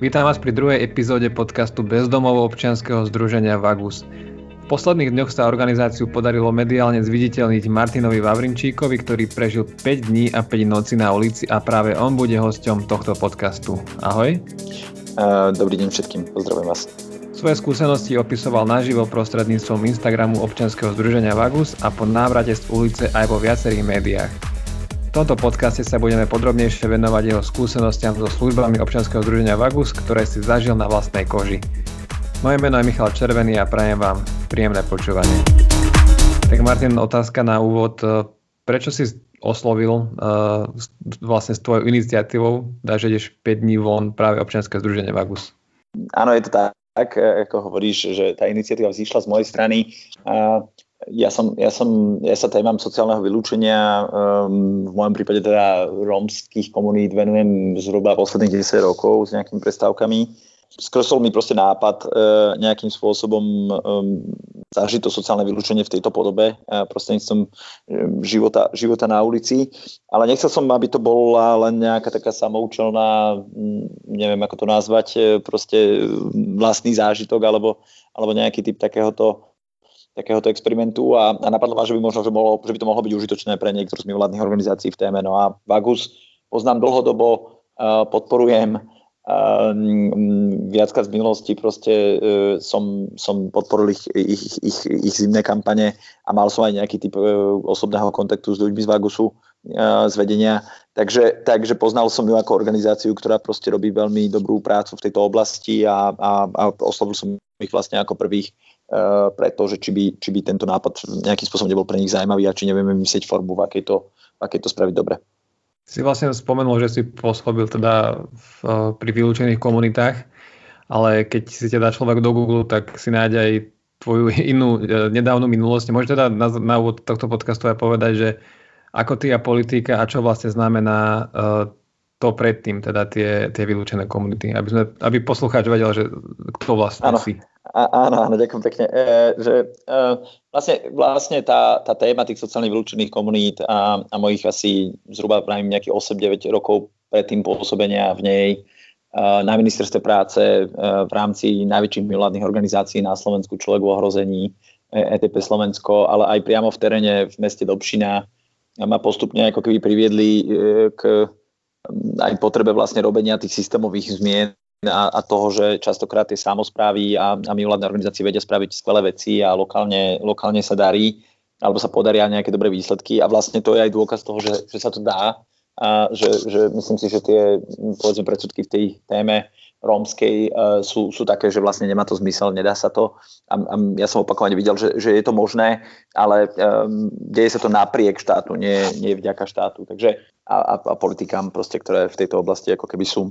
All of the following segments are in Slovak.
Vítam vás pri druhej epizóde podcastu Bezdomovo občianskeho združenia Vagus. V posledných dňoch sa organizáciu podarilo mediálne zviditeľniť Martinovi Vavrinčíkovi, ktorý prežil 5 dní a 5 noci na ulici a práve on bude hosťom tohto podcastu. Ahoj. Dobrý deň všetkým, pozdravujem vás. Svoje skúsenosti opisoval naživo prostredníctvom Instagramu občianskeho združenia Vagus a po návrate z ulice aj vo viacerých médiách. V tomto podcaste sa budeme podrobnejšie venovať jeho skúsenostiam so službami občianskeho združenia Vagus, ktoré si zažil na vlastnej koži. Moje meno je Michal Červený a prajem vám príjemné počúvanie. Tak Martin, otázka na úvod. Prečo si oslovil uh, vlastne s tvojou iniciatívou, že ideš 5 dní von práve občianske združenie Vagus? Áno, je to tak, ako hovoríš, že tá iniciatíva vzýšla z mojej strany. Uh, ja som, ja som, ja sa témam sociálneho vylúčenia, um, v mojom prípade teda rómskych komunít venujem zhruba posledných 10 rokov s nejakými prestávkami. Skresol mi proste nápad uh, nejakým spôsobom um, zažiť to sociálne vylúčenie v tejto podobe, uh, prostredníctvom um, života, života na ulici. Ale nechcel som, aby to bola len nejaká taká samoučelná, um, neviem ako to nazvať, uh, proste vlastný zážitok alebo, alebo nejaký typ takéhoto takéhoto experimentu a, a napadlo ma, že by, možno, že, mohlo, že by to mohlo byť užitočné pre niektorú z mimovládnych organizácií v téme. No a Vagus poznám dlhodobo, uh, podporujem uh, viackrát z minulosti proste uh, som, som podporil ich, ich, ich, ich zimné kampane a mal som aj nejaký typ osobného kontaktu s ľuďmi z Vagusu uh, z vedenia. Takže, takže poznal som ju ako organizáciu, ktorá proste robí veľmi dobrú prácu v tejto oblasti a, a, a oslovil som ich vlastne ako prvých Eh, preto, že či by, či by tento nápad nejakým spôsobom nebol pre nich zaujímavý a či nevieme vymyslieť formu, v akej to, v akej to spraviť dobre. Si vlastne spomenul, že si pôsobil teda v, eh, pri vylúčených komunitách, ale keď si teda človek do Google, tak si nájde aj tvoju inú eh, nedávnu minulosť. Môžeš teda na, na úvod tohto podcastu aj povedať, že ako ty a politika a čo vlastne znamená to predtým, teda tie, tie vylúčené komunity, aby, sme, aby poslucháč vedel, že kto vlastne ano. si. Áno, áno, ďakujem pekne. E, že, e, vlastne, vlastne tá, tá téma tých sociálnych vylúčených komunít a, a mojich asi zhruba pravím nejakých 8-9 rokov predtým pôsobenia v nej e, na ministerstve práce e, v rámci najväčších mimovládnych organizácií na Slovensku Človek v ohrození, ETP e Slovensko, ale aj priamo v teréne v meste Dobšina ma postupne ako keby priviedli e, k aj potrebe vlastne robenia tých systémových zmien a, a toho, že častokrát tie samozprávy a, a mimovládne organizácie vedia spraviť skvelé veci a lokálne, lokálne sa darí alebo sa podaria nejaké dobré výsledky a vlastne to je aj dôkaz toho, že, že sa to dá a že, že myslím si, že tie povedzme predsudky v tej téme rómskej uh, sú, sú také, že vlastne nemá to zmysel, nedá sa to. A, a ja som opakovane videl, že, že je to možné, ale um, deje sa to napriek štátu, nie, nie vďaka štátu. Takže a, a, politikám, proste, ktoré v tejto oblasti ako keby sú.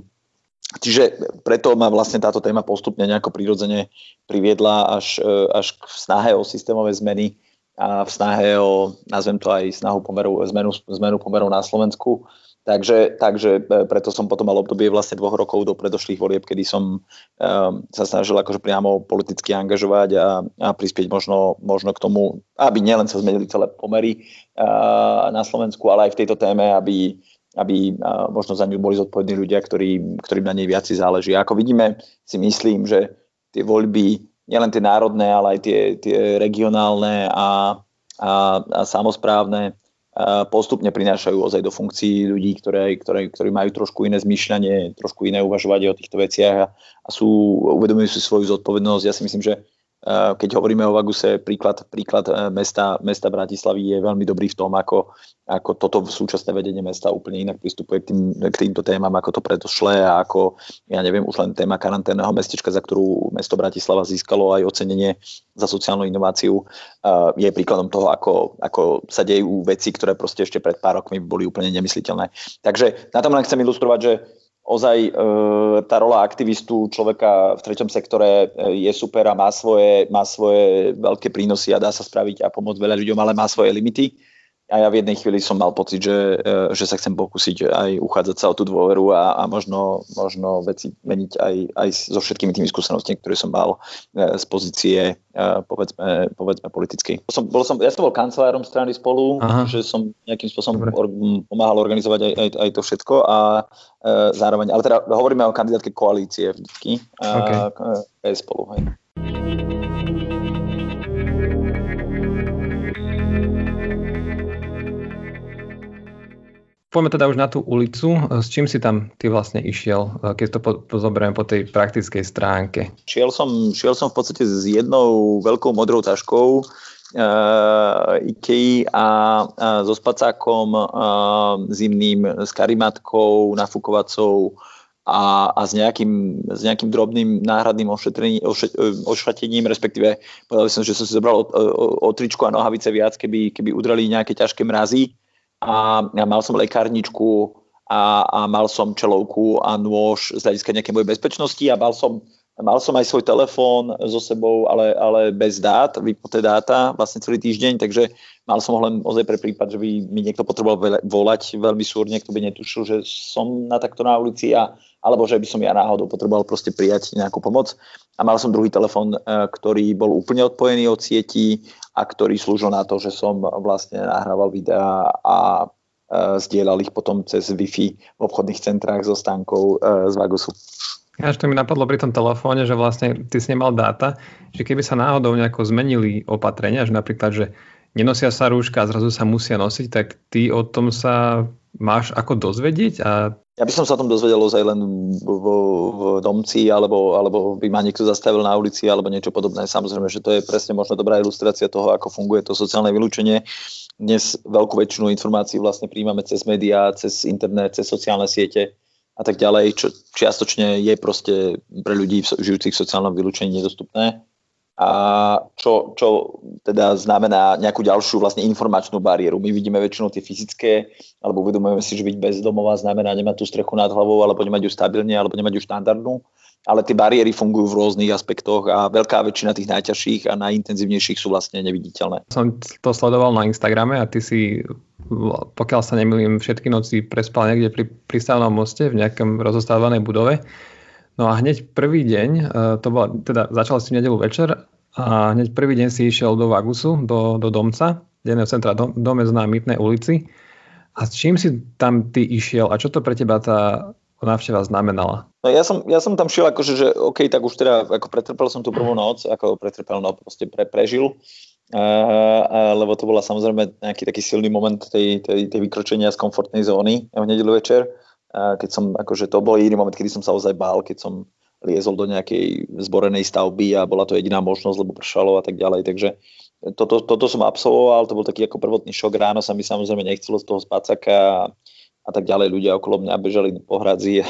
Čiže preto ma vlastne táto téma postupne nejako prirodzene priviedla až, e, až k snahe o systémové zmeny a v snahe o, nazvem to aj snahu pomeru, zmenu, zmenu pomerov na Slovensku. Takže, takže e, preto som potom mal obdobie vlastne dvoch rokov do predošlých volieb, kedy som um, sa snažil akože priamo politicky angažovať a, a prispieť možno, možno k tomu, aby nielen sa zmenili celé pomery uh, na Slovensku, ale aj v tejto téme, aby, aby možno za ňu boli zodpovední ľudia, ktorí, ktorým na nej viac záleží. A ako vidíme, si myslím, že tie voľby, nielen tie národné, ale aj tie, tie regionálne a, a, a samozprávne postupne prinášajú ozaj do funkcií ľudí, ktoré, ktoré, ktorí majú trošku iné zmýšľanie, trošku iné uvažovanie o týchto veciach a, a sú, uvedomujú si svoju zodpovednosť. Ja si myslím, že keď hovoríme o Vaguse, príklad, príklad e, mesta, mesta Bratislavy je veľmi dobrý v tom, ako, ako toto súčasné vedenie mesta úplne inak pristupuje k, tým, k týmto témam, ako to predošle a ako, ja neviem, už len téma karanténneho mestečka, za ktorú mesto Bratislava získalo aj ocenenie za sociálnu inováciu, je príkladom toho, ako, ako sa dejú veci, ktoré proste ešte pred pár rokmi boli úplne nemysliteľné. Takže na tom len chcem ilustrovať, že ozaj e, tá rola aktivistu človeka v treťom sektore e, je super a má svoje, má svoje veľké prínosy a dá sa spraviť a pomôcť veľa ľuďom, ale má svoje limity. A ja v jednej chvíli som mal pocit, že, e, že sa chcem pokúsiť aj uchádzať sa o tú dôveru a, a možno, možno veci meniť aj, aj so všetkými tými skúsenostiami, ktoré som mal e, z pozície e, povedzme, povedzme politickej. Som, bol som, ja som bol kancelárom strany spolu, Aha. že som nejakým spôsobom or, pomáhal organizovať aj, aj, aj to všetko a e, zároveň, ale teda hovoríme o kandidátke koalície vždycky okay. spolu. Hej. Poďme teda už na tú ulicu. S čím si tam ty vlastne išiel, keď to pozoberieme po tej praktickej stránke? Šiel som, šiel som v podstate s jednou veľkou modrou taškou uh, IKEA a, a so spacákom uh, zimným, s karimatkou, nafukovacou a, a s, nejakým, s nejakým drobným náhradným ošatením, respektíve povedal som, že som si zobral o, o, o tričku a nohavice viac, keby, keby udreli nejaké ťažké mrazy a, mal som lekárničku a, a mal som čelovku a nôž z hľadiska nejakej mojej bezpečnosti a mal som, mal som aj svoj telefón so sebou, ale, ale bez dát, vypoté dáta vlastne celý týždeň, takže mal som ho len ozaj pre prípad, že by mi niekto potreboval volať veľmi súrne, kto by netušil, že som na takto na ulici a alebo že by som ja náhodou potreboval proste prijať nejakú pomoc. A mal som druhý telefón, e, ktorý bol úplne odpojený od sieti a ktorý slúžil na to, že som vlastne nahrával videá a e, zdieľal ich potom cez Wi-Fi v obchodných centrách so stánkou e, z Vagusu. Až to mi napadlo pri tom telefóne, že vlastne ty si nemal dáta, že keby sa náhodou nejako zmenili opatrenia, že napríklad, že nenosia sa rúška a zrazu sa musia nosiť, tak ty o tom sa máš ako dozvedieť a ja by som sa o tom dozvedel ozaj len v, v domci, alebo, alebo by ma niekto zastavil na ulici, alebo niečo podobné. Samozrejme, že to je presne možno dobrá ilustrácia toho, ako funguje to sociálne vylúčenie. Dnes veľkú väčšinu informácií vlastne príjmame cez médiá, cez internet, cez sociálne siete a tak ďalej, čo čiastočne je proste pre ľudí žijúcich v sociálnom vylúčení nedostupné a čo, čo teda znamená nejakú ďalšiu vlastne informačnú bariéru. My vidíme väčšinou tie fyzické, alebo uvedomujeme si, že byť bezdomová znamená nemať tú strechu nad hlavou, alebo nemať ju stabilne, alebo nemať ju štandardnú, ale tie bariéry fungujú v rôznych aspektoch a veľká väčšina tých najťažších a najintenzívnejších sú vlastne neviditeľné. Som to sledoval na Instagrame a ty si, pokiaľ sa nemýlim, všetky noci prespal niekde pri prístavnom moste v nejakom rozostávanej budove. No a hneď prvý deň, e, to bola, teda začal si v nedelu večer a hneď prvý deň si išiel do Vagusu, do, do domca, denného centra dom, na Mytnej ulici. A s čím si tam ty išiel a čo to pre teba tá návšteva znamenala? No ja som, ja som tam šiel akože, že OK, tak už teda ako pretrpel som tú prvú noc, ako pretrpel, no proste pre, prežil. Uh, uh, lebo to bola samozrejme nejaký taký silný moment tej, tej, tej vykročenia z komfortnej zóny v nedelu večer keď som, akože to bol jediný moment, kedy som sa ozaj bál, keď som liezol do nejakej zborenej stavby a bola to jediná možnosť, lebo pršalo a tak ďalej. Takže toto, toto som absolvoval, to bol taký ako prvotný šok. Ráno sa mi samozrejme nechcelo z toho spacaka a, a tak ďalej. Ľudia okolo mňa bežali po hradzi a,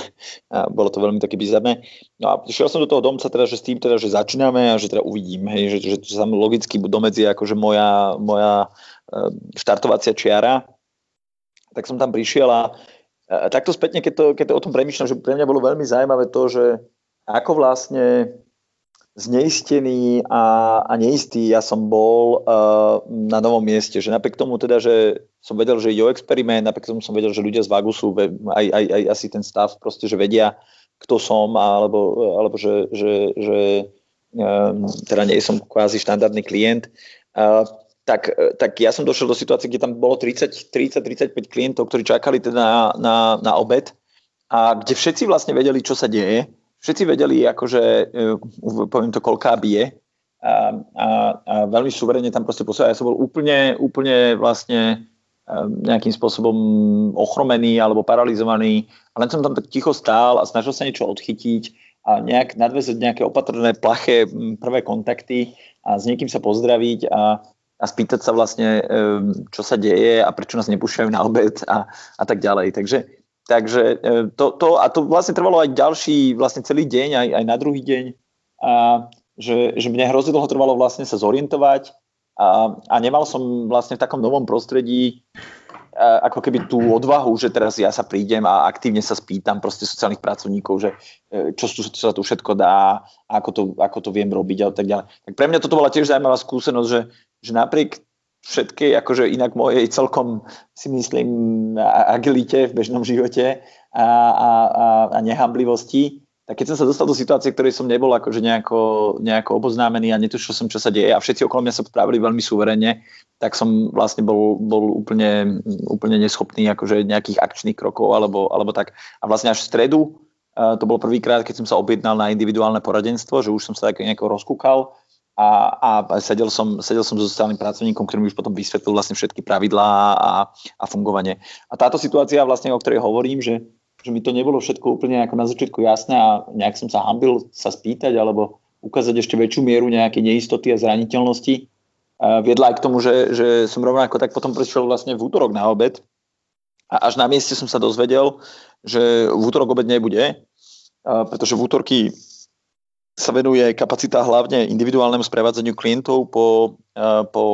a bolo to veľmi také bizarné. No a šiel som do toho domca teda, že s tým teda, že začíname a že teda uvidím, hej, že, že to sa logicky domec je akože moja, moja e, štartovacia čiara. Tak som tam prišiel a takto spätne, keď to, keď to o tom premyšľam, že pre mňa bolo veľmi zaujímavé to, že ako vlastne zneistený a, a neistý ja som bol uh, na novom mieste. Že napriek tomu teda, že som vedel, že ide o experiment, napriek tomu som vedel, že ľudia z Vagusu, aj, aj, aj asi ten stav proste, že vedia, kto som, alebo, alebo že, že, že um, teda nie som kvázi štandardný klient. Uh, tak, tak ja som došiel do situácie, kde tam bolo 30-35 klientov, ktorí čakali teda na, na, na obed a kde všetci vlastne vedeli, čo sa deje. Všetci vedeli, akože, e, poviem to, koľká bije a, a, a veľmi suverene tam proste posielal. Ja som bol úplne, úplne vlastne e, nejakým spôsobom ochromený alebo paralizovaný. A len som tam tak ticho stál a snažil sa niečo odchytiť a nejak nadväzať nejaké opatrné, plaché prvé kontakty a s niekým sa pozdraviť a a spýtať sa vlastne, čo sa deje a prečo nás nepúšťajú na obed a, a tak ďalej. Takže, takže to, to, a to vlastne trvalo aj ďalší, vlastne celý deň, aj, aj na druhý deň, a že, že mne hrozne dlho trvalo vlastne sa zorientovať a, a nemal som vlastne v takom novom prostredí ako keby tú odvahu, že teraz ja sa prídem a aktívne sa spýtam proste sociálnych pracovníkov, že e, čo, čo sa tu všetko dá, ako to, ako to viem robiť a tak ďalej. Tak pre mňa toto bola tiež zaujímavá skúsenosť, že, že napriek všetkej, akože inak mojej celkom si myslím agilite v bežnom živote a, a, a, a nehamblivosti, tak keď som sa dostal do situácie, ktorej som nebol akože nejako, nejako oboznámený a netušil som, čo sa deje a všetci okolo mňa sa spravili veľmi suverene, tak som vlastne bol, bol úplne, úplne neschopný akože nejakých akčných krokov alebo, alebo tak. A vlastne až v stredu, uh, to bol prvýkrát, keď som sa objednal na individuálne poradenstvo, že už som sa tak nejako rozkúkal a, a sedel, som, sedel som so sociálnym pracovníkom, ktorý mi už potom vysvetlil vlastne všetky pravidlá a, a fungovanie. A táto situácia vlastne, o ktorej hovorím, že že mi to nebolo všetko úplne ako na začiatku jasné a nejak som sa hambil sa spýtať alebo ukázať ešte väčšiu mieru nejakej neistoty a zraniteľnosti. Viedla aj k tomu, že, že som rovnako tak potom prišiel vlastne v útorok na obed a až na mieste som sa dozvedel, že v útorok obed nebude, pretože v útorky sa venuje kapacita hlavne individuálnemu sprevádzaniu klientov po, po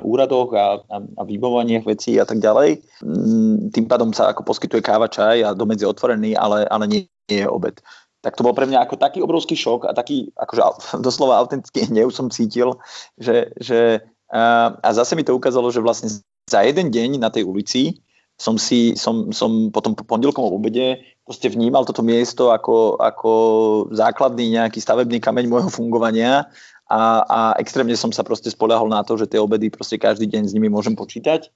úradoch a, a, a vybovaniach vecí a tak ďalej. Mm, tým pádom sa ako poskytuje káva, čaj a domedzi otvorený, ale, ale nie, je obed. Tak to bol pre mňa ako taký obrovský šok a taký akože doslova autentický hnev som cítil, že, že a, a zase mi to ukázalo, že vlastne za jeden deň na tej ulici som si, som, som potom po pondelkovom obede proste vnímal toto miesto ako, ako základný nejaký stavebný kameň môjho fungovania a, a extrémne som sa proste spoliahol na to, že tie obedy proste každý deň s nimi môžem počítať.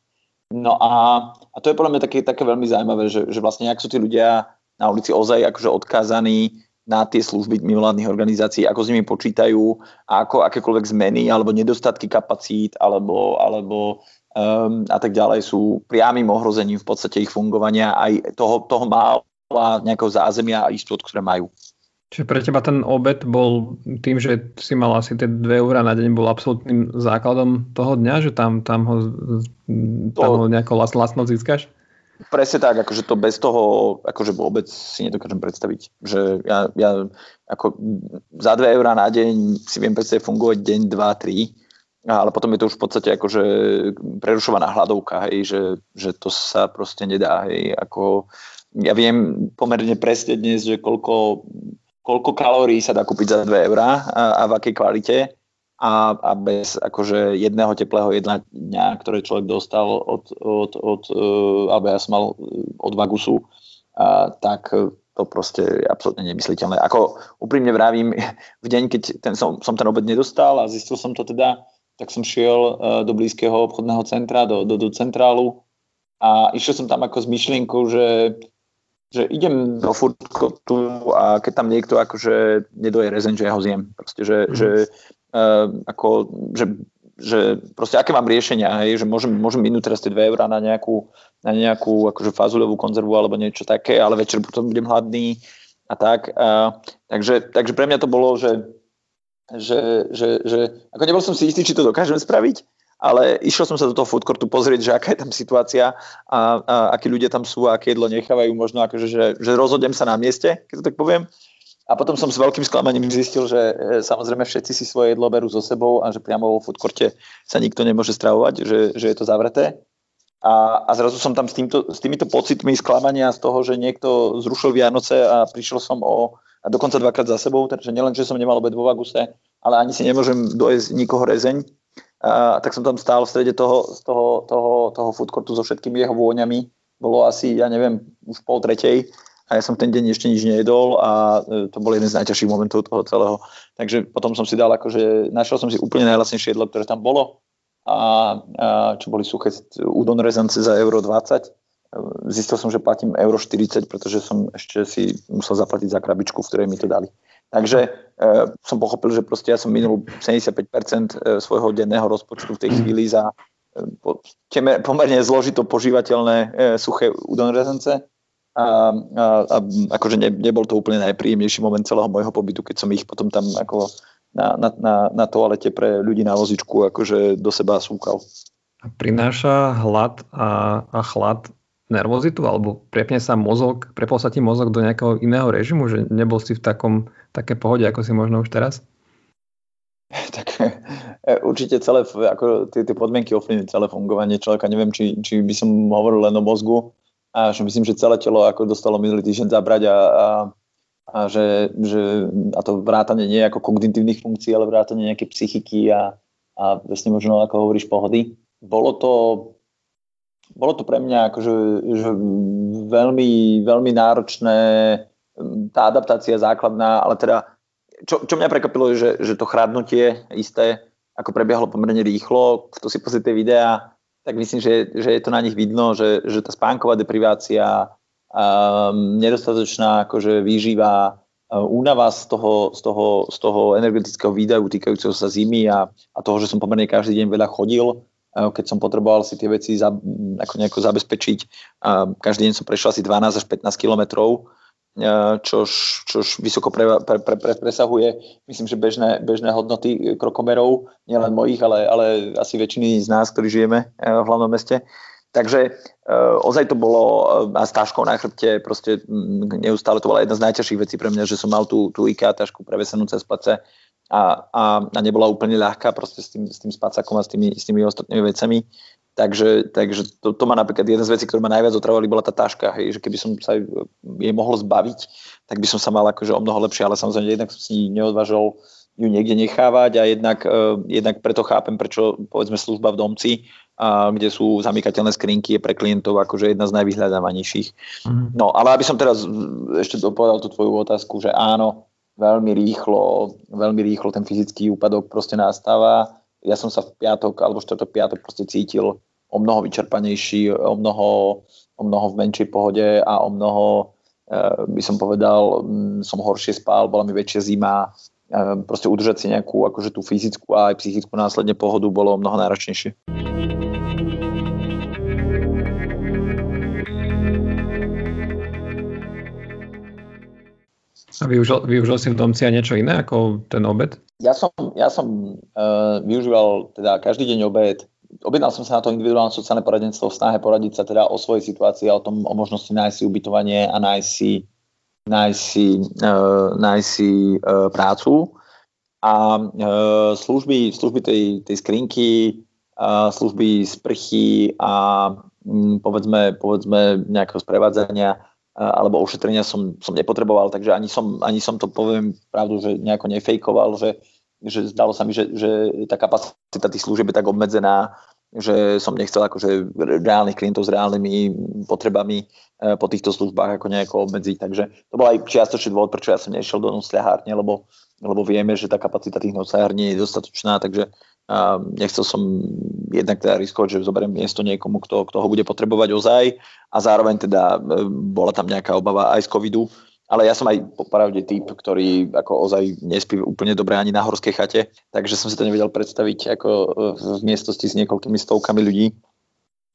No a, a to je podľa mňa také, také veľmi zaujímavé, že, že vlastne ak sú tí ľudia na ulici ozaj akože odkázaní na tie služby mimovládnych organizácií, ako s nimi počítajú ako akékoľvek zmeny alebo nedostatky kapacít alebo, alebo um, a tak ďalej sú priamým ohrozením v podstate ich fungovania aj toho, toho mála nejakého zázemia a istot, ktoré majú. Čiže pre teba ten obed bol tým, že si mal asi tie 2 eurá na deň, bol absolútnym základom toho dňa, že tam, tam ho, tam to, ho nejako lacno získaš? Presne tak, akože to bez toho, akože vôbec si nedokážem predstaviť. Že ja, ja ako za 2 eurá na deň si viem predstaviť fungovať deň, 2, 3 ale potom je to už v podstate akože prerušovaná hľadovka, hej, že, že to sa proste nedá, hej, ako ja viem pomerne presne dnes, že koľko, koľko kalórií sa dá kúpiť za 2 eurá a, a v akej kvalite a, a bez akože jedného teplého jedna dňa, ktoré človek dostal od, od, od uh, alebo ja som mal od Vagusu, a, tak to proste je absolútne nemysliteľné. Ako úprimne vravím, v deň, keď ten, som, som ten obed nedostal a zistil som to teda, tak som šiel uh, do blízkeho obchodného centra, do, do, do centrálu a išiel som tam ako s myšlienkou, že, že idem do food a keď tam niekto akože nedoje rezeň, že ja ho zjem. Proste, že, mm. že, uh, ako, že, že proste aké mám riešenia, hej, že môžem, môžem minúť teraz tie 2 eurá na nejakú, na nejakú akože fazuľovú konzervu alebo niečo také, ale večer potom budem hladný a tak. Uh, takže, takže pre mňa to bolo, že že, že, že ako nebol som si istý, či to dokážem spraviť, ale išiel som sa do toho food courtu pozrieť, že aká je tam situácia a, a akí ľudia tam sú a aké jedlo nechávajú, možno akože, že, že rozhodnem sa na mieste, keď to tak poviem. A potom som s veľkým sklamaním zistil, že e, samozrejme všetci si svoje jedlo berú so sebou a že priamo vo food courte sa nikto nemôže stravovať, že, že je to zavreté. A, a zrazu som tam s, týmto, s týmito pocitmi sklamania z toho, že niekto zrušil Vianoce a prišiel som o, a dokonca dvakrát za sebou, takže nielen, že som nemal obed vo Vaguse, ale ani si nemôžem dojsť nikoho rezeň. A, tak som tam stál v strede toho, toho, toho, toho food so všetkými jeho vôňami. Bolo asi, ja neviem, už pol tretej a ja som ten deň ešte nič nejedol a e, to bol jeden z najťažších momentov toho celého. Takže potom som si dal akože, našiel som si úplne najlasnejšie jedlo, ktoré tam bolo a, a čo boli suché udon rezance za euro 20 Zistil som, že platím euro 40, pretože som ešte si musel zaplatiť za krabičku, v ktorej mi to dali. Takže e, som pochopil, že proste ja som minul 75% e, svojho denného rozpočtu v tej chvíli za e, po, teme, pomerne zložito požívateľné e, suché udon rezence. A, a, a akože ne, nebol to úplne najpríjemnejší moment celého môjho pobytu, keď som ich potom tam ako na, na, na, na toalete pre ľudí na vozičku akože do seba súkal. Prináša hlad a, a chlad nervozitu alebo prepne sa mozog, prepol mozog do nejakého iného režimu, že nebol si v takom, také pohode, ako si možno už teraz? Tak e, určite celé, ako tie, tie podmienky ovplyvňujú celé fungovanie človeka. Neviem, či, či by som hovoril len o mozgu, a že myslím, že celé telo ako dostalo minulý týždeň zabrať a, a, a že, že a to vrátanie nie ako kognitívnych funkcií, ale vrátanie nejakej psychiky a, a vlastne možno, ako hovoríš, pohody. Bolo to, bolo to pre mňa akože, že veľmi, veľmi náročné, tá adaptácia základná, ale teda, čo, čo mňa prekvapilo, že, že to chradnutie isté, ako prebiehalo pomerne rýchlo, kto si pozrie tie videá, tak myslím, že, že je to na nich vidno, že, že tá spánková deprivácia, um, nedostatočná akože výživa, uh, únava z toho, z, toho, z toho energetického výdajú týkajúceho sa zimy a, a toho, že som pomerne každý deň veľa chodil, keď som potreboval si tie veci za, ako nejako zabezpečiť. Každý deň som prešiel asi 12 až 15 kilometrov, čož, čož vysoko pre, pre, pre, pre, presahuje, myslím, že bežné, bežné hodnoty krokomerov, nielen mojich, ale, ale asi väčšiny z nás, ktorí žijeme v hlavnom meste. Takže ozaj to bolo a s taškou na chrbte, proste neustále to bola jedna z najťažších vecí pre mňa, že som mal tú, tú IKEA tašku prevesenú cez place a, a, a nebola úplne ľahká proste s tým, s tým spacakom a s tými, s tými ostatnými vecami. Takže, takže to, to má napríklad jedna z vecí, ktoré ma najviac otravovali, bola tá taška, hej, že keby som sa jej mohol zbaviť, tak by som sa mal akože o mnoho lepšie, ale samozrejme jednak som si neodvážil ju niekde nechávať a jednak, uh, jednak preto chápem, prečo povedzme služba v domci, uh, kde sú zamykateľné skrinky, je pre klientov akože jedna z najvyhľadávanejších. Mm. No ale aby som teraz ešte dopovedal tú tvoju otázku, že áno, veľmi rýchlo, veľmi rýchlo ten fyzický úpadok proste nastáva ja som sa v piatok alebo štvrtok piatok proste cítil o mnoho vyčerpanejší, o mnoho, o mnoho v menšej pohode a o mnoho, e, by som povedal, som horšie spál, bola mi väčšia zima, e, proste udržať si nejakú akože tú fyzickú a aj psychickú následne pohodu bolo o mnoho náročnejšie. A využil, využil si v domci aj niečo iné ako ten obed? Ja som, ja som uh, využíval teda každý deň obed. Objednal som sa na to individuálne sociálne poradenstvo v snahe poradiť sa teda o svojej situácii a o tom, o možnosti nájsť si ubytovanie a nájsť si, nájsť si, uh, nájsť si uh, prácu. A uh, služby, služby tej, tej skrinky, uh, služby sprchy a um, povedzme, povedzme nejakého sprevádzania alebo ošetrenia som, som nepotreboval, takže ani som, ani som to poviem pravdu, že nejako nefejkoval, že, že zdalo sa mi, že, že tá kapacita tých služieb je tak obmedzená, že som nechcel akože reálnych klientov s reálnymi potrebami e, po týchto službách ako nejako obmedziť. Takže to bol aj čiastočný dôvod, prečo ja som nešiel do nocľahárne, lebo, lebo vieme, že tá kapacita tých nocľahární je dostatočná, takže a nechcel som jednak teda riskovať, že zoberiem miesto niekomu, kto, kto ho bude potrebovať ozaj. A zároveň teda e, bola tam nejaká obava aj z covidu, ale ja som aj popravde typ, ktorý ako ozaj nespí úplne dobre ani na horskej chate, takže som si to nevedel predstaviť ako e, v miestnosti s niekoľkými stovkami ľudí.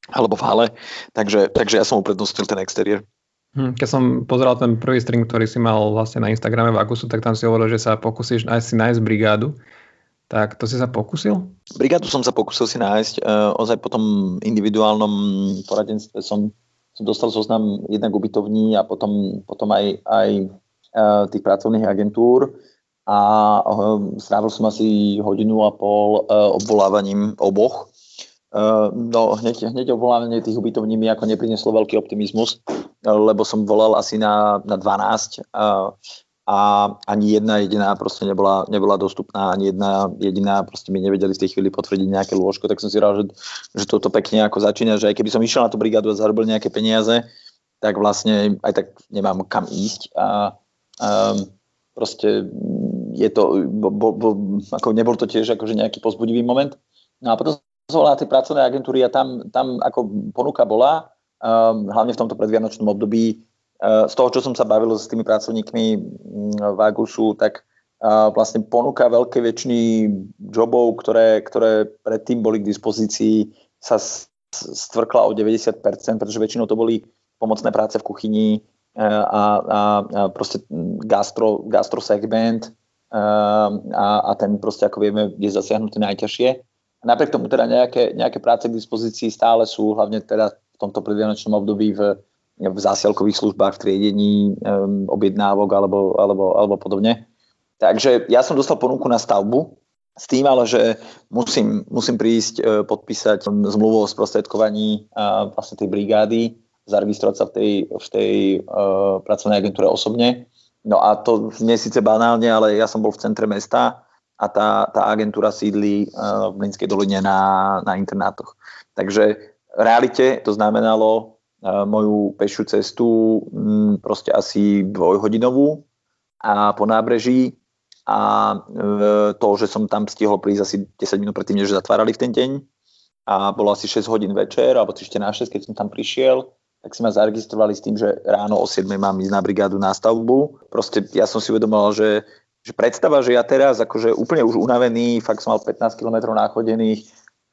Alebo v hale, takže, takže ja som uprednostil ten exteriér. Hm, keď som pozeral ten prvý string, ktorý si mal vlastne na Instagrame v Agusu, tak tam si hovoril, že sa pokúsiš nájsť si nájsť brigádu. Tak to si sa pokusil? Brigádu som sa pokusil si nájsť. Uh, ozaj po tom individuálnom poradenstve som, som dostal zoznam jednak ubytovní a potom, potom aj, aj uh, tých pracovných agentúr a uh, strávil som asi hodinu a pol obvolávaním oboch. No hneď, hneď obvolávanie tých ubytovní mi ako neprineslo veľký optimizmus, lebo som volal asi na, na 12 uh, a ani jedna jediná proste nebola, nebola dostupná, ani jedna jediná proste mi nevedeli v tej chvíli potvrdiť nejaké lôžko, tak som si rád, že, že toto pekne ako začína, že aj keby som išiel na tú brigádu a zarobil nejaké peniaze, tak vlastne aj tak nemám kam ísť a um, proste je to, bo, bo, ako nebol to tiež akože nejaký pozbudivý moment. No a potom som na tej pracovnej agentúry a tam, tam ako ponuka bola, um, hlavne v tomto predvianočnom období, z toho, čo som sa bavil s tými pracovníkmi mm, v Agusu, tak eh, vlastne ponúka veľké väčšiny jobov, ktoré, ktoré predtým boli k dispozícii, sa stvrkla o 90%, pretože väčšinou to boli pomocné práce v kuchyni eh, a, a, a proste gastro, gastro segment a, a ten proste, ako vieme, je zasiahnutý najťažšie. Napriek tomu teda nejaké, nejaké práce k dispozícii stále sú, hlavne teda v tomto predvianočnom období v v zásielkových službách, v triedení um, objednávok alebo, alebo, alebo podobne. Takže ja som dostal ponuku na stavbu s tým ale, že musím, musím prísť e, podpísať zmluvu o sprostredkovaní uh, vlastne tej brigády, zaregistrovať sa v tej, v tej uh, pracovnej agentúre osobne. No a to nie síce banálne, ale ja som bol v centre mesta a tá, tá agentúra sídli v Mlinskej doline na, na internátoch. Takže v realite to znamenalo moju pešiu cestu proste asi dvojhodinovú a po nábreží. A to, že som tam stihol prísť asi 10 minút predtým, než zatvárali v ten deň. A bolo asi 6 hodín večer alebo 3 na 6, keď som tam prišiel. Tak si ma zaregistrovali s tým, že ráno o 7 mám ísť na brigádu na stavbu. Proste ja som si uvedomoval, že že predstava, že ja teraz akože úplne už unavený, fakt som mal 15 km nachodených,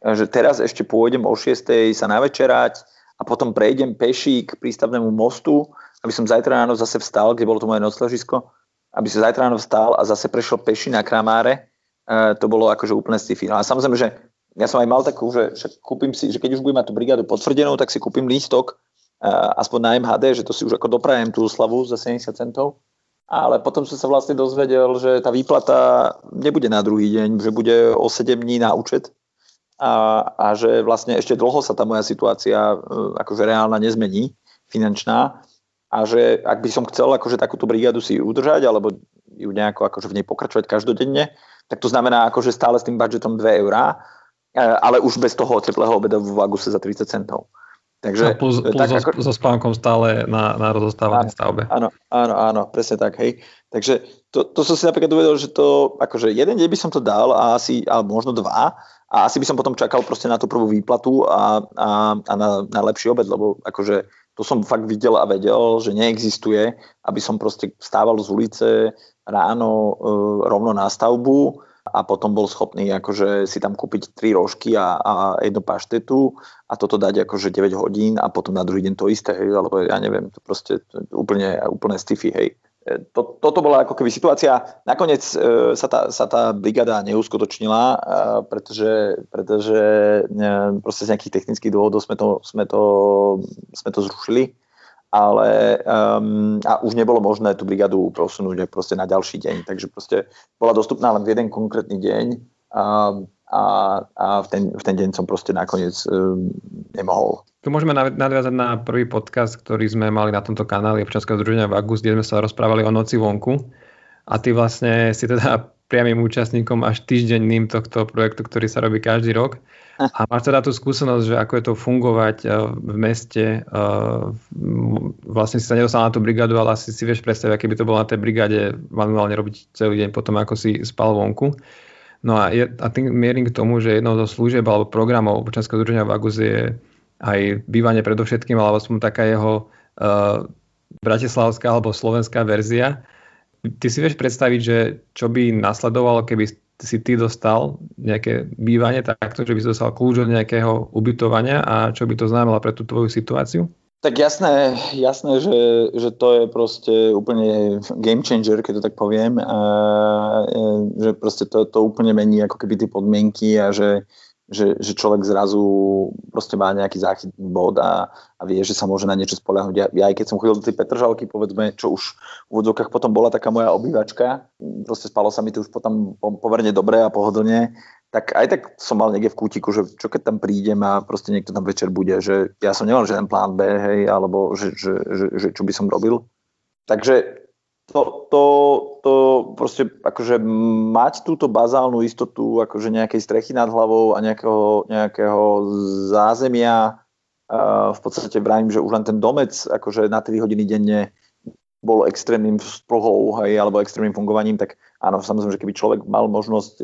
že teraz ešte pôjdem o 6 sa navečerať a potom prejdem peší k prístavnému mostu, aby som zajtra ráno zase vstal, kde bolo to moje nocležisko, aby som zajtra ráno vstal a zase prešiel peši na Kramáre, e, to bolo akože úplne sci No a samozrejme, že ja som aj mal takú, že však kúpim si, že keď už budem mať tú brigádu potvrdenú, tak si kúpim lístok, e, aspoň na MHD, že to si už ako doprajem tú slavu za 70 centov. Ale potom som sa vlastne dozvedel, že tá výplata nebude na druhý deň, že bude o 7 dní na účet a, a že vlastne ešte dlho sa tá moja situácia e, akože reálna nezmení, finančná a že ak by som chcel akože takúto brigádu si udržať alebo ju nejako akože v nej pokračovať každodenne, tak to znamená akože stále s tým budžetom 2 eurá, e, ale už bez toho teplého obeda v Aguse za 30 centov. Takže, a plus, plus tak, so, ako... so spánkom stále na, na rozostávanej stavbe. Áno, áno, áno, presne tak, hej. Takže to, to som si napríklad uvedol, že to, akože jeden deň by som to dal a asi, ale možno dva, a asi by som potom čakal proste na tú prvú výplatu a, a, a na, na lepší obed, lebo akože to som fakt videl a vedel, že neexistuje, aby som proste stával z ulice ráno e, rovno na stavbu, a potom bol schopný akože si tam kúpiť tri rožky a, a jednu paštetu a toto dať akože 9 hodín a potom na druhý deň to isté, hej, alebo ja neviem, to proste to úplne, úplne stify, hej. E, to, toto bola ako keby situácia. Nakoniec e, sa, tá, sa tá brigada neuskutočnila, e, pretože, pretože e, proste z nejakých technických dôvodov sme to, sme to, sme to zrušili. Ale um, a už nebolo možné tú brigádu posunúť proste na ďalší deň, takže proste bola dostupná len v jeden konkrétny deň. A, a, a v, ten, v ten deň som proste nakoniec um, nemohol. Tu môžeme nadviazať na prvý podcast, ktorý sme mali na tomto kanáli občanského združenia Vagus, kde sme sa rozprávali o noci vonku a ty vlastne si teda priamým účastníkom až týždenným tohto projektu, ktorý sa robí každý rok. A máš teda tú skúsenosť, že ako je to fungovať eh, v meste. Eh, vlastne si sa nedostal na tú brigádu, ale asi si vieš predstaviť, aké by to bolo na tej brigáde manuálne robiť celý deň potom, ako si spal vonku. No a, je, a tým mierim k tomu, že jednou zo služieb alebo programov občanského združenia Vagus je aj bývanie predovšetkým, alebo som taká jeho uh, bratislavská alebo slovenská verzia Ty si vieš predstaviť, že čo by nasledovalo, keby si ty dostal nejaké bývanie takto, že by si dostal kľúč od nejakého ubytovania a čo by to znamenalo pre tú tvoju situáciu? Tak jasné, jasné že, že to je proste úplne game changer, keď to tak poviem. A, e, že proste to, to úplne mení ako keby tie podmienky a že, že, že človek zrazu proste má nejaký záchytný bod a, a vie, že sa môže na niečo spolahnúť. Ja, ja aj keď som chodil do tej Petržalky, povedzme, čo už v úvodzovkách potom bola taká moja obývačka, proste spalo sa mi tu už potom pomerne dobre a pohodlne, tak aj tak som mal niekde v kútiku, že čo keď tam prídem a proste niekto tam večer bude, že ja som nemal žiaden plán B, hej, alebo že, že, že, že čo by som robil. Takže to, to, to proste akože mať túto bazálnu istotu akože nejakej strechy nad hlavou a nejakého, nejakého zázemia uh, v podstate vravím, že už len ten domec akože na 3 hodiny denne bol extrémnym splohou hej, alebo extrémnym fungovaním, tak áno, samozrejme, že keby človek mal možnosť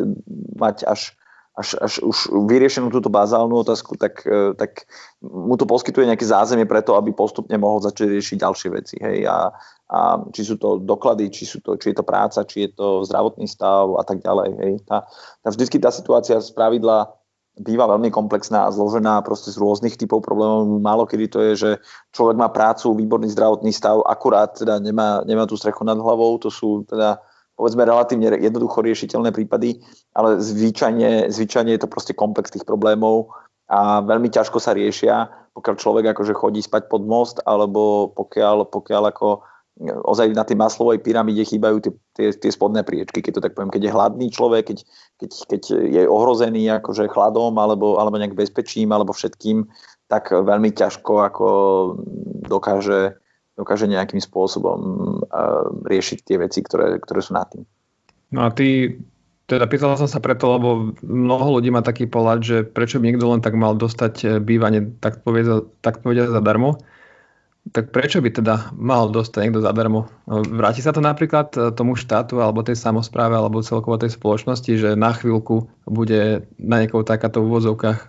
mať až až, až už vyriešenú túto bazálnu otázku, tak, e, tak mu to poskytuje nejaké zázemie preto, aby postupne mohol začať riešiť ďalšie veci. Hej? A, a či sú to doklady, či, sú to, či je to práca, či je to zdravotný stav a tak ďalej. Hej? Tá, tá vždycky tá situácia z pravidla býva veľmi komplexná a zložená proste z rôznych typov problémov. Málo kedy to je, že človek má prácu, výborný zdravotný stav, akurát teda nemá, nemá tú strechu nad hlavou, to sú teda povedzme relatívne jednoducho riešiteľné prípady, ale zvyčajne, zvyčajne je to proste komplex tých problémov a veľmi ťažko sa riešia, pokiaľ človek akože chodí spať pod most, alebo pokiaľ, pokiaľ ako ozaj na tej maslovej pyramíde chýbajú tie, tie, tie spodné priečky, keď to tak poviem, keď je hladný človek, keď, keď, keď je ohrozený akože chladom alebo, alebo nejak bezpečím alebo všetkým, tak veľmi ťažko ako dokáže dokáže nejakým spôsobom uh, riešiť tie veci, ktoré, ktoré sú na tým. No a ty, Teda pýtal som sa preto, lebo mnoho ľudí má taký pohľad, že prečo by niekto len tak mal dostať eh, bývanie, tak povedať, tak povedať zadarmo. Tak prečo by teda mal dostať niekto zadarmo? Vráti sa to napríklad e, tomu štátu alebo tej samozpráve alebo celkovo tej spoločnosti, že na chvíľku bude na niekoho takáto v úvozovkách e,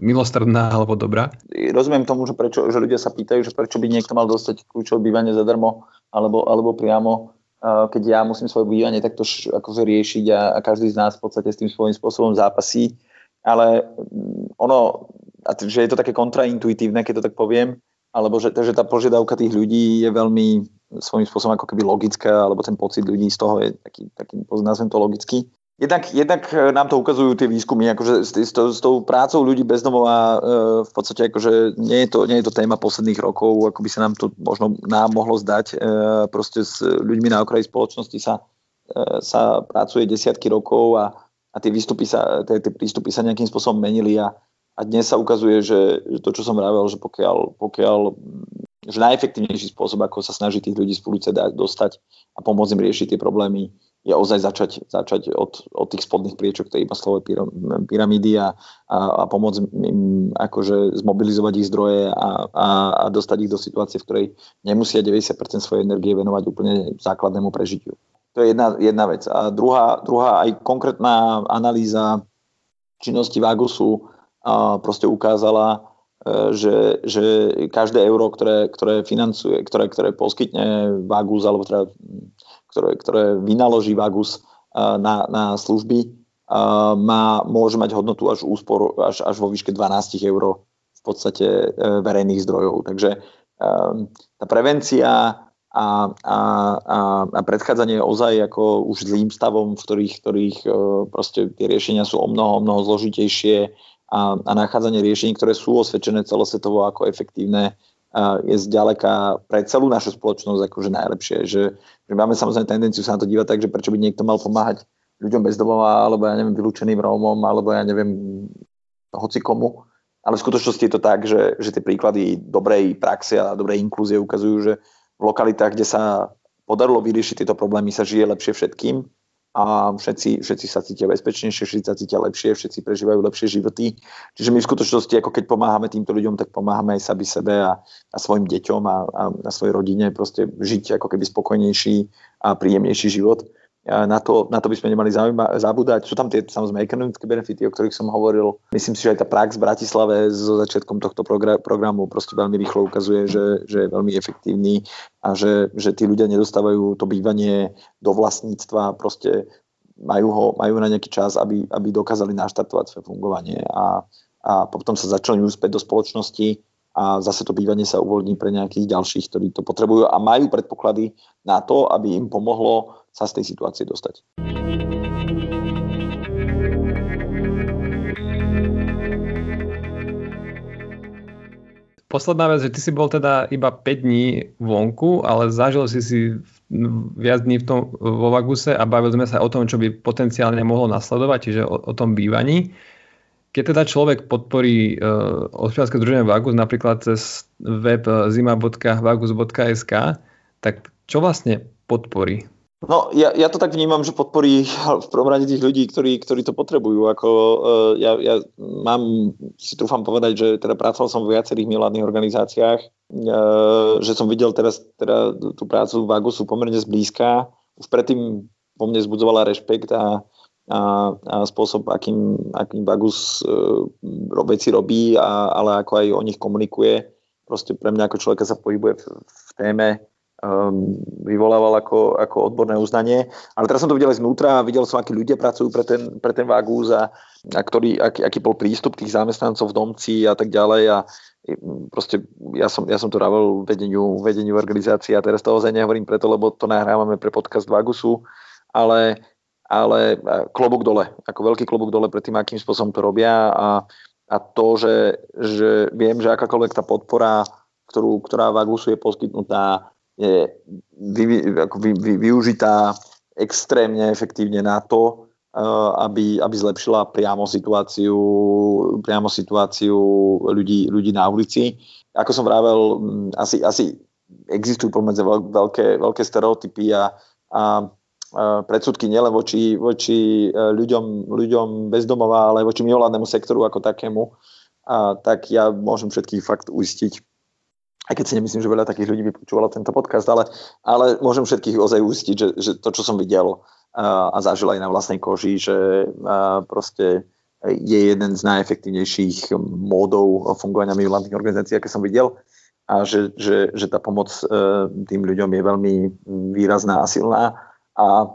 milostredná alebo dobrá? Rozumiem tomu, že, prečo, že ľudia sa pýtajú, že prečo by niekto mal dostať kľúčové bývanie zadarmo alebo, alebo priamo e, keď ja musím svoje bývanie takto akože riešiť a, a každý z nás v podstate s tým svojím spôsobom zápasí. Ale mm, ono, a že je to také kontraintuitívne, keď to tak poviem, alebo že, že tá požiadavka tých ľudí je veľmi svojím spôsobom ako keby logická, alebo ten pocit ľudí z toho je taký, taký nazvem to logický. Jednak, jednak nám to ukazujú tie výskumy, akože s, s, s tou prácou ľudí bezdomova e, v podstate akože nie je, to, nie je to téma posledných rokov, ako by sa nám to možno nám mohlo zdať. E, proste s ľuďmi na okraji spoločnosti sa, e, sa pracuje desiatky rokov a, a tie, výstupy sa, tie, tie prístupy sa nejakým spôsobom menili a, a dnes sa ukazuje, že, že to, čo som vravel, že pokiaľ, pokiaľ že najefektívnejší spôsob, ako sa snaží tých ľudí z ulice dostať a pomôcť im riešiť tie problémy, je ozaj začať, začať od, od tých spodných priečok tej iba slove pyramídy a, a, a pomôcť im akože zmobilizovať ich zdroje a, a, a dostať ich do situácie, v ktorej nemusia 90% svojej energie venovať úplne základnému prežitiu. To je jedna, jedna vec. A druhá, druhá aj konkrétna analýza činnosti Vagusu proste ukázala, e, že, že každé euro, ktoré, ktoré financuje, ktoré, ktoré poskytne Vagus, alebo teda, ktoré, ktoré vynaloží Vagus e, na, na služby, e, má, môže mať hodnotu až úspor až, až vo výške 12 eur v podstate verejných zdrojov. Takže tá prevencia a, a, a, a predchádzanie ozaj ako už zlým stavom, v ktorých, ktorých proste tie riešenia sú o mnoho, o mnoho zložitejšie, a, a nachádzanie riešení, ktoré sú osvedčené celosvetovo ako efektívne, je zďaleka pre celú našu spoločnosť akože najlepšie. Že, že máme samozrejme tendenciu sa na to dívať tak, že prečo by niekto mal pomáhať ľuďom bez domova, alebo ja neviem, vylúčeným Rómom, alebo ja neviem, hoci komu. Ale v skutočnosti je to tak, že, že tie príklady dobrej praxe a dobrej inklúzie ukazujú, že v lokalitách, kde sa podarilo vyriešiť tieto problémy, sa žije lepšie všetkým a všetci, všetci sa cítia bezpečnejšie, všetci sa cítia lepšie, všetci prežívajú lepšie životy. Čiže my v skutočnosti, ako keď pomáhame týmto ľuďom, tak pomáhame aj sami sebe a, a svojim deťom a, a, a svojej rodine proste žiť ako keby spokojnejší a príjemnejší život na to, na to by sme nemali zaujíma, zabúdať. Sú tam tie samozrejme ekonomické benefity, o ktorých som hovoril. Myslím si, že aj tá prax v Bratislave so začiatkom tohto programu proste veľmi rýchlo ukazuje, že, že je veľmi efektívny a že, že tí ľudia nedostávajú to bývanie do vlastníctva, proste majú, ho, majú na nejaký čas, aby, aby dokázali naštartovať svoje fungovanie a, a potom sa začali úspäť do spoločnosti a zase to bývanie sa uvoľní pre nejakých ďalších, ktorí to potrebujú a majú predpoklady na to, aby im pomohlo sa z tej situácie dostať. Posledná vec, že ty si bol teda iba 5 dní vonku, ale zažil si si viac dní v tom, vo Vaguse a bavili sme sa o tom, čo by potenciálne mohlo nasledovať, čiže o, o tom bývaní. Keď teda človek podporí uh, občianske združenie Vagus napríklad cez web zima.vagus.sk, tak čo vlastne podporí? No, ja, ja to tak vnímam, že podporí v prvom rade tých ľudí, ktorí, ktorí to potrebujú. Ako, uh, ja, ja mám, si trúfam povedať, že teda pracoval som v viacerých miladných organizáciách, uh, že som videl teraz teda tú prácu v Agusu pomerne zblízka. Už predtým po mne zbudzovala rešpekt a, a, a spôsob, akým, akým Bagus uh, veci robí, a, ale ako aj o nich komunikuje. Proste pre mňa ako človeka sa pohybuje v, v téme vyvolával ako, ako odborné uznanie. Ale teraz som to videl aj znútra a videl som, akí ľudia pracujú pre ten, pre ten Vagúz a, a ktorý, aký, aký bol prístup tých zamestnancov v domci a tak ďalej a proste ja som, ja som to rával vedeniu, vedeniu organizácie a teraz to ozaj nehovorím preto, lebo to nahrávame pre podcast Vagusu, ale, ale klobúk dole, ako veľký klobúk dole pred tým, akým spôsobom to robia a, a to, že, že viem, že akákoľvek tá podpora, ktorú, ktorá Vagusu je poskytnutá, je vy, ako vy, vy, využitá extrémne efektívne na to, eh, aby, aby zlepšila priamo situáciu, priamo situáciu ľudí, ľudí na ulici. Ako som vravel, asi, asi existujú pomedze veľké, veľké stereotypy a, a, predsudky nielen voči, voči ľuďom, ľuďom bezdomová, ale voči mimovládnemu sektoru ako takému, a, tak ja môžem všetkých fakt uistiť, aj keď si nemyslím, že veľa takých ľudí by počúvalo tento podcast, ale, ale môžem všetkých ozaj uistiť, že, že to, čo som videl a, a zažil aj na vlastnej koži, že a, proste je jeden z najefektívnejších módov fungovania mimovládnych organizácií, aké som videl a že, že, že tá pomoc e, tým ľuďom je veľmi výrazná a silná. A e,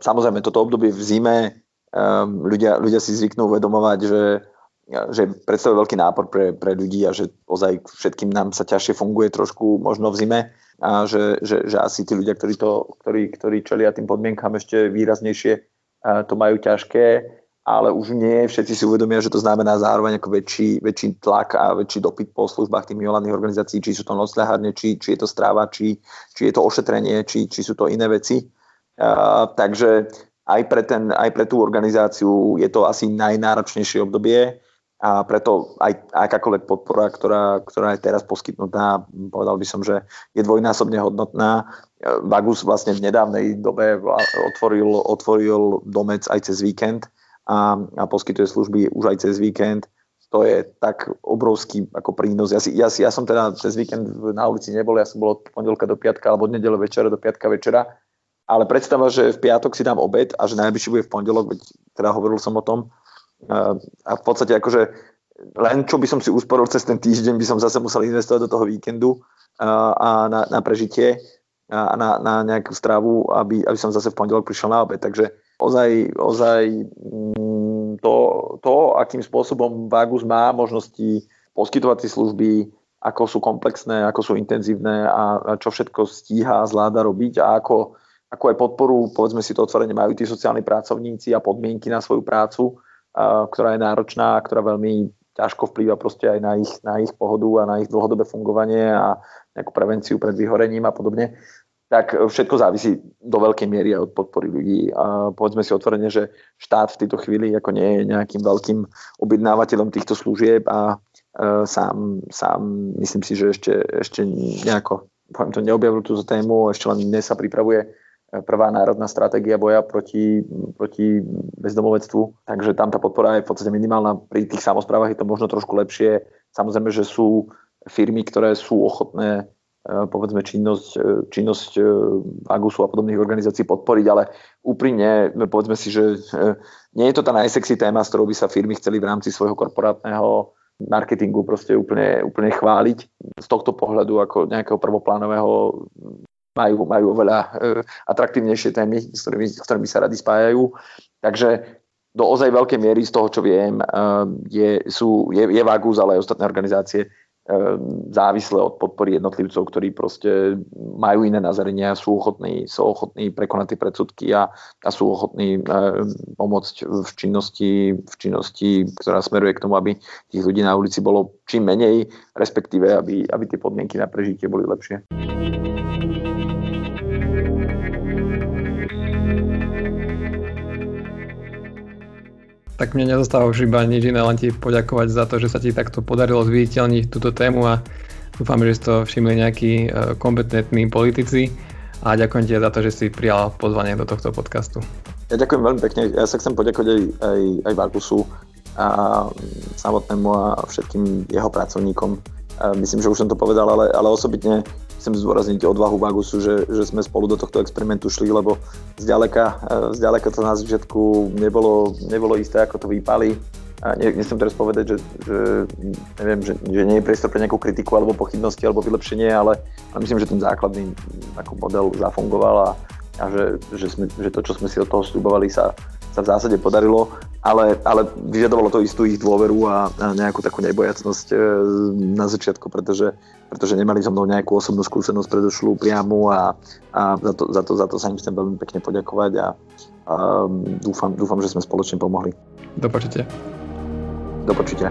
samozrejme, toto obdobie v zime e, ľudia, ľudia si zvyknú uvedomovať, že, že predstavuje veľký nápor pre, pre ľudí a že ozaj všetkým nám sa ťažšie funguje trošku možno v zime a že, že, že asi tí ľudia, ktorí, to, ktorí, ktorí čelia tým podmienkam ešte výraznejšie, to majú ťažké ale už nie všetci si uvedomia, že to znamená zároveň ako väčší, väčší tlak a väčší dopyt po službách tých mimovládnych organizácií, či sú to nocľahárne, či, či je to stráva, či, či je to ošetrenie, či, či sú to iné veci. Uh, takže aj pre, ten, aj pre tú organizáciu je to asi najnáročnejšie obdobie a preto aj akákoľvek podpora, ktorá, ktorá je teraz poskytnutá, povedal by som, že je dvojnásobne hodnotná. Vagus vlastne v nedávnej dobe otvoril, otvoril domec aj cez víkend, a, a poskytuje služby už aj cez víkend. To je tak obrovský ako prínos. Ja, si, ja, ja som teda cez víkend na ulici nebol, ja som bol od pondelka do piatka alebo od nedele večera do piatka večera, ale predstava, že v piatok si dám obed a že najbližší bude v pondelok, teda hovoril som o tom. A v podstate akože len čo by som si usporil cez ten týždeň, by som zase musel investovať do toho víkendu a na, na prežitie a na, na nejakú stravu, aby, aby som zase v pondelok prišiel na obed. Takže ozaj, ozaj mm, to, to, akým spôsobom Vagus má možnosti poskytovať si služby, ako sú komplexné, ako sú intenzívne a, čo všetko stíha a zvláda robiť a ako, ako aj podporu, povedzme si to otvorene, majú tí sociálni pracovníci a podmienky na svoju prácu, a, ktorá je náročná ktorá veľmi ťažko vplýva proste aj na ich, na ich pohodu a na ich dlhodobé fungovanie a nejakú prevenciu pred vyhorením a podobne tak všetko závisí do veľkej miery od podpory ľudí. A povedzme si otvorene, že štát v tejto chvíli ako nie je nejakým veľkým objednávateľom týchto služieb a e, sám, sám myslím si, že ešte, ešte nejako poviem to, neobjavil túto tému, ešte len dnes sa pripravuje prvá národná stratégia boja proti, proti bezdomovectvu, takže tam tá podpora je v podstate minimálna. Pri tých samozprávach je to možno trošku lepšie. Samozrejme, že sú firmy, ktoré sú ochotné Eh, povedzme činnosť, eh, činnosť eh, Agusu a podobných organizácií podporiť, ale úprimne povedzme si, že nie je to tá najsexy téma, s ktorou by sa firmy chceli v rámci svojho korporátneho marketingu proste úplne, úplne chváliť. Z tohto pohľadu ako nejakého prvoplánového majú, majú oveľa atraktívnejšie témy, s ktorými, s ktorými sa rady spájajú. Takže do ozaj veľkej miery z toho, čo viem, je, sú, je, je Vagus, ale aj ostatné organizácie Ehm, závislé od podpory jednotlivcov, ktorí proste majú iné nazerenia, sú ochotní, sú ochotní prekonať tie predsudky a, a sú ochotní e, pomôcť v činnosti, v činnosti, ktorá smeruje k tomu, aby tých ľudí na ulici bolo čím menej, respektíve aby, aby tie podmienky na prežitie boli lepšie. Tak mne nezostáva už iba nič iné, len ti poďakovať za to, že sa ti takto podarilo zviditeľniť túto tému a dúfam, že si to všimli nejakí e, kompetentní politici a ďakujem ti za to, že si prijal pozvanie do tohto podcastu. Ja ďakujem veľmi pekne. Ja sa chcem poďakovať aj, aj, aj Varkusu a samotnému a všetkým jeho pracovníkom. Myslím, že už som to povedal, ale, ale osobitne chcem zdôrazniť odvahu Vagusu, že, že sme spolu do tohto experimentu šli, lebo zďaleka, eh, zďaleka to na začiatku nebolo, nebolo isté, ako to vypali. A ne, nechcem teraz povedať, že, že, neviem, že, že nie je priestor pre nejakú kritiku alebo pochybnosti alebo vylepšenie, ale, ale myslím, že ten základný ako model zafungoval a, a že, že, sme, že to, čo sme si od toho slúbovali, sa, sa v zásade podarilo, ale, ale vyžadovalo to istú ich dôveru a, a nejakú takú nebojacnosť e, na začiatku, pretože, pretože nemali so mnou nejakú osobnú skúsenosť predošlú priamu a, a za, to, za, to, za to sa im chcem veľmi pekne poďakovať a, a dúfam, dúfam, že sme spoločne pomohli. Do počutia. Do počutia.